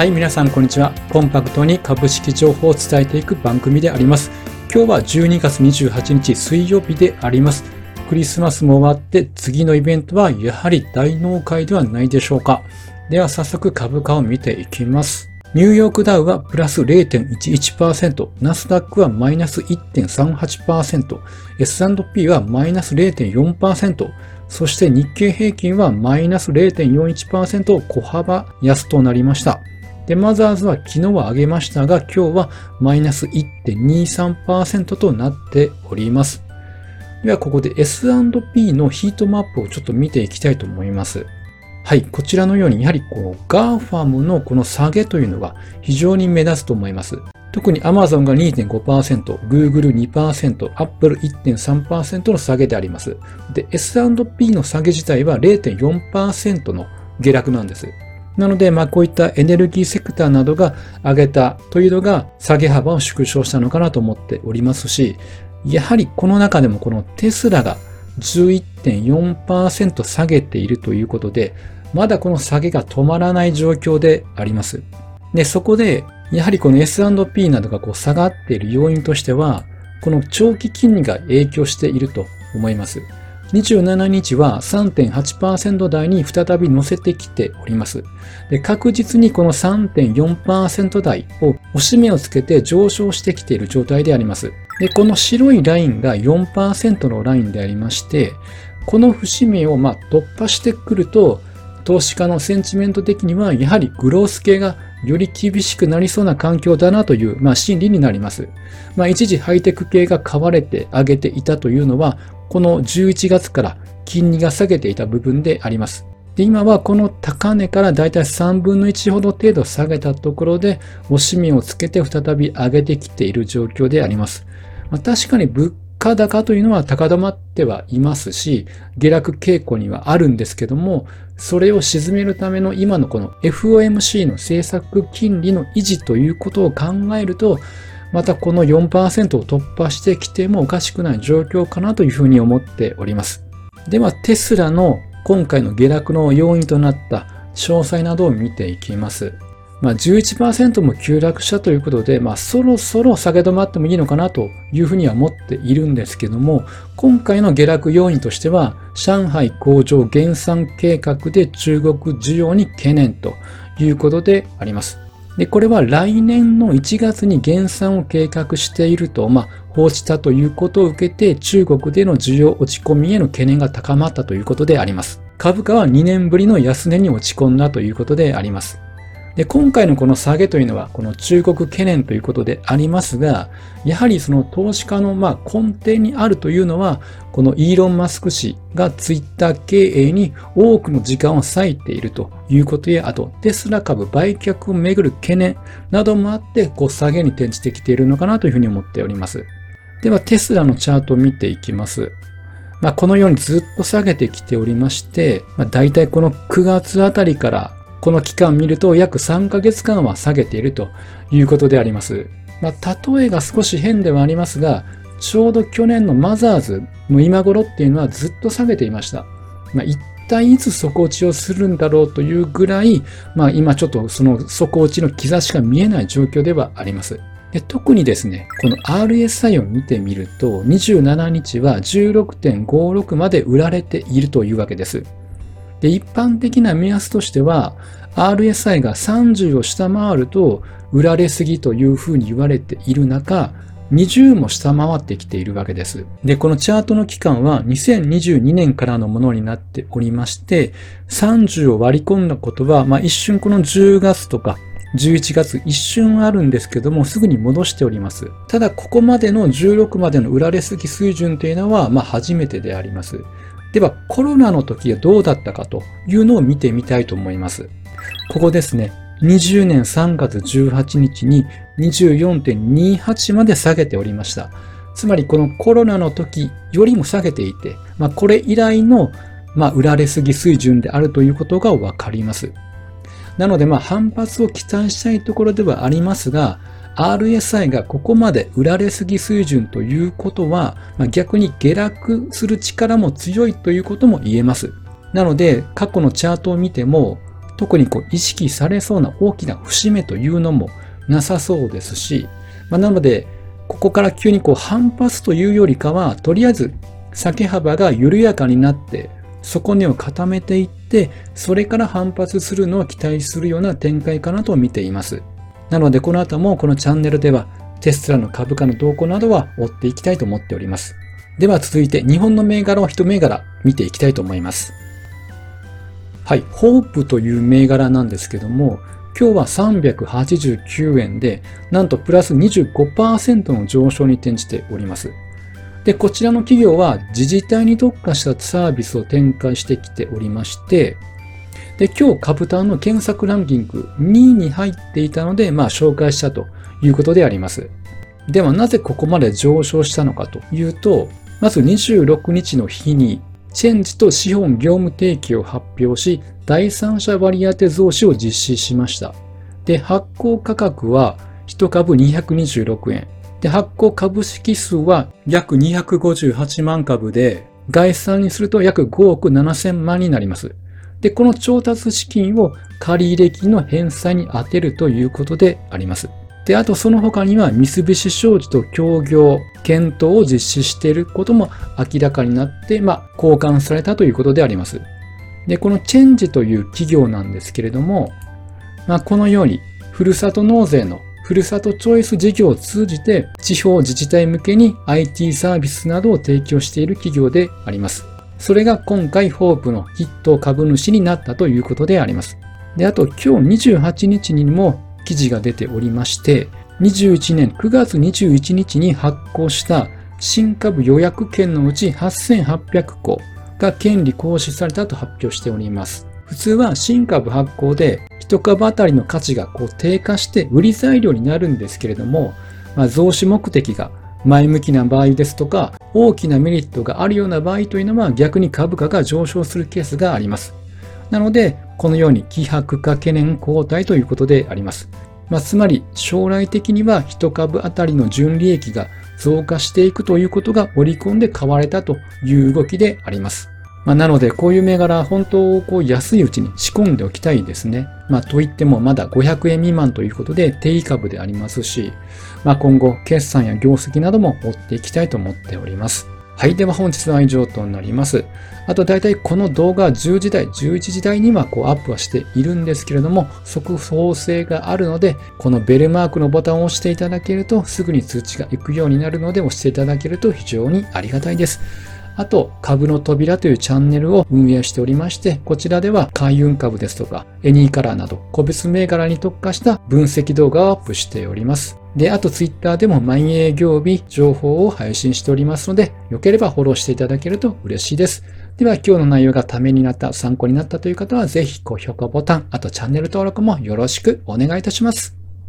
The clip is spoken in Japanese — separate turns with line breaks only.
はい、皆さんこんにちは。コンパクトに株式情報を伝えていく番組であります。今日は12月28日水曜日であります。クリスマスも終わって次のイベントはやはり大納会ではないでしょうか。では早速株価を見ていきます。ニューヨークダウはプラス0.11%、ナスダックはマイナス1.38%、S&P はマイナス0.4%、そして日経平均はマイナス0.41%小幅安となりました。で、マザーズは昨日は上げましたが、今日はマイナス1.23%となっております。では、ここで S&P のヒートマップをちょっと見ていきたいと思います。はい、こちらのように、やはりこう、GAFAM のこの下げというのが非常に目立つと思います。特に Amazon が2.5%、Google 2%、Apple 1.3%の下げであります。で、S&P の下げ自体は0.4%の下落なんです。なので、まあ、こういったエネルギーセクターなどが上げたというのが下げ幅を縮小したのかなと思っておりますし、やはりこの中でもこのテスラが11.4%下げているということで、まだこの下げが止まらない状況であります。で、そこで、やはりこの S&P などがこう下がっている要因としては、この長期金利が影響していると思います。27日は3.8%台に再び乗せてきております。で確実にこの3.4%台を押し目をつけて上昇してきている状態であります。で、この白いラインが4%のラインでありまして、この節目を突破してくると、投資家のセンチメント的にはやはりグロース系がより厳しくなりそうな環境だなという、まあ、心理になります。まあ、一時ハイテク系が買われて上げていたというのは、この11月から金利が下げていた部分であります。で今はこの高値からだいたい3分の1ほど程度下げたところで、押し目をつけて再び上げてきている状況であります。まあ、確かに物価高というのは高止まってはいますし、下落傾向にはあるんですけども、それを沈めるための今のこの FOMC の政策金利の維持ということを考えると、またこの4%を突破してきてもおかしくない状況かなというふうに思っております。では、テスラの今回の下落の要因となった詳細などを見ていきます。まあ、11%も急落したということで、まあ、そろそろ下げ止まってもいいのかなというふうには思っているんですけども、今回の下落要因としては、上海工場減産計画で中国需要に懸念ということであります。で、これは来年の1月に減産を計画していると、まあ、報じたということを受けて、中国での需要落ち込みへの懸念が高まったということであります。株価は2年ぶりの安値に落ち込んだということであります。で、今回のこの下げというのは、この中国懸念ということでありますが、やはりその投資家のま根底にあるというのは、このイーロン・マスク氏がツイッター経営に多くの時間を割いているということや、あとテスラ株売却をめぐる懸念などもあって、こう下げに転じてきているのかなというふうに思っております。では、テスラのチャートを見ていきます。まあ、このようにずっと下げてきておりまして、まあ、大体この9月あたりからこの期間を見ると約3ヶ月間は下げているということであります。まあ、例えが少し変ではありますが、ちょうど去年のマザーズの今頃っていうのはずっと下げていました。まあ、一体いつ底落ちをするんだろうというぐらい、まあ、今ちょっとその底落ちの兆しが見えない状況ではあります。で特にですね、この RSI を見てみると、27日は16.56まで売られているというわけです。で、一般的な目安としては、RSI が30を下回ると売られすぎというふうに言われている中、20も下回ってきているわけです。で、このチャートの期間は2022年からのものになっておりまして、30を割り込んだことは、まあ一瞬この10月とか11月一瞬あるんですけども、すぐに戻しております。ただ、ここまでの16までの売られすぎ水準というのは、まあ初めてであります。では、コロナの時はどうだったかというのを見てみたいと思います。ここですね。20年3月18日に24.28まで下げておりました。つまりこのコロナの時よりも下げていて、まあ、これ以来の、まあ、売られすぎ水準であるということがわかります。なので、まあ、反発を期待したいところではありますが、RSI がここまで売られすぎ水準ということは、まあ、逆に下落する力も強いということも言えます。なので、過去のチャートを見ても、特にこう意識されそうな大きな節目というのもなさそうですし、まあ、なので、ここから急にこう反発というよりかは、とりあえず下げ幅が緩やかになって、底根を固めていって、それから反発するのを期待するような展開かなと見ています。なのでこの後もこのチャンネルではテスラの株価の動向などは追っていきたいと思っております。では続いて日本の銘柄を一銘柄見ていきたいと思います。はい、ホープという銘柄なんですけども、今日は389円で、なんとプラス25%の上昇に転じております。で、こちらの企業は自治体に特化したサービスを展開してきておりまして、で、今日株単の検索ランキング2位に入っていたので、まあ紹介したということであります。ではなぜここまで上昇したのかというと、まず26日の日にチェンジと資本業務提携を発表し、第三者割当増資を実施しました。で、発行価格は1株226円。で、発行株式数は約258万株で、概算にすると約5億7000万になります。で、この調達資金を借入金の返済に充てるということであります。で、あとその他には三菱商事と協業、検討を実施していることも明らかになって、まあ、交換されたということであります。で、このチェンジという企業なんですけれども、まあ、このように、ふるさと納税のふるさとチョイス事業を通じて地方自治体向けに IT サービスなどを提供している企業であります。それが今回ホープの筆頭株主になったということであります。で、あと今日28日にも記事が出ておりまして、21年9月21日に発行した新株予約権のうち8800個が権利行使されたと発表しております。普通は新株発行で1株当たりの価値がこう低下して売り材料になるんですけれども、まあ、増資目的が前向きな場合ですとか、大きなメリットがあるような場合というのは逆に株価が上昇するケースがあります。なので、このように希薄化懸念後退ということであります。まあ、つまり、将来的には1株当たりの純利益が増加していくということが織り込んで買われたという動きであります。まあ、なので、こういう銘柄、本当、こう、安いうちに仕込んでおきたいですね。まあ、といっても、まだ500円未満ということで、定位株でありますし、まあ、今後、決算や業績なども追っていきたいと思っております。はい。では本日は以上となります。あと大体この動画10時台、11時台にはこうアップはしているんですけれども、速報性があるので、このベルマークのボタンを押していただけるとすぐに通知が行くようになるので押していただけると非常にありがたいです。あと、株の扉というチャンネルを運営しておりまして、こちらでは海運株ですとか、エニーカラーなど、個別銘柄に特化した分析動画をアップしております。で、あとツイッターでも毎営業日情報を配信しておりますので、よければフォローしていただけると嬉しいです。では今日の内容がためになった、参考になったという方は、ぜひ高評価ボタン、あとチャンネル登録もよろしくお願いいたします。